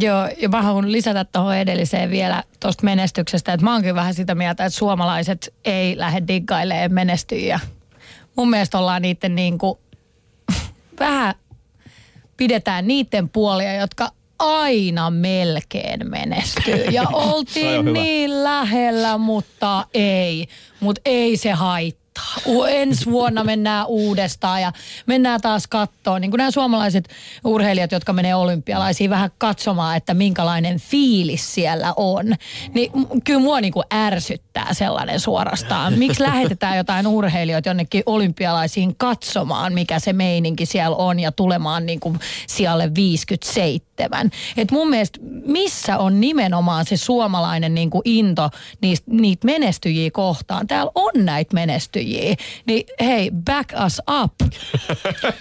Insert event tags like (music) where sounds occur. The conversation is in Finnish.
Joo, ja mä haluan lisätä tuohon edelliseen vielä tuosta menestyksestä, että mä oonkin vähän sitä mieltä, että suomalaiset ei lähde diggailemaan menestyjiä. Mun mielestä ollaan niiden niin kuin, (laughs) vähän pidetään niiden puolia, jotka aina melkein menestyy. Ja (laughs) oltiin niin lähellä, mutta ei. Mutta ei se haittaa. Ensi vuonna mennään uudestaan ja mennään taas kattoon. Niin kuin nämä suomalaiset urheilijat, jotka menee olympialaisiin vähän katsomaan, että minkälainen fiilis siellä on. Niin kyllä mua niin kuin ärsyttää sellainen suorastaan. Miksi lähetetään jotain urheilijoita jonnekin olympialaisiin katsomaan, mikä se meininki siellä on ja tulemaan niin kuin sijalle 57. Et mun mielestä missä on nimenomaan se suomalainen niin kuin into niistä, niitä menestyjiä kohtaan. Täällä on näitä menestyjiä. Niin hei, back us up. (laughs)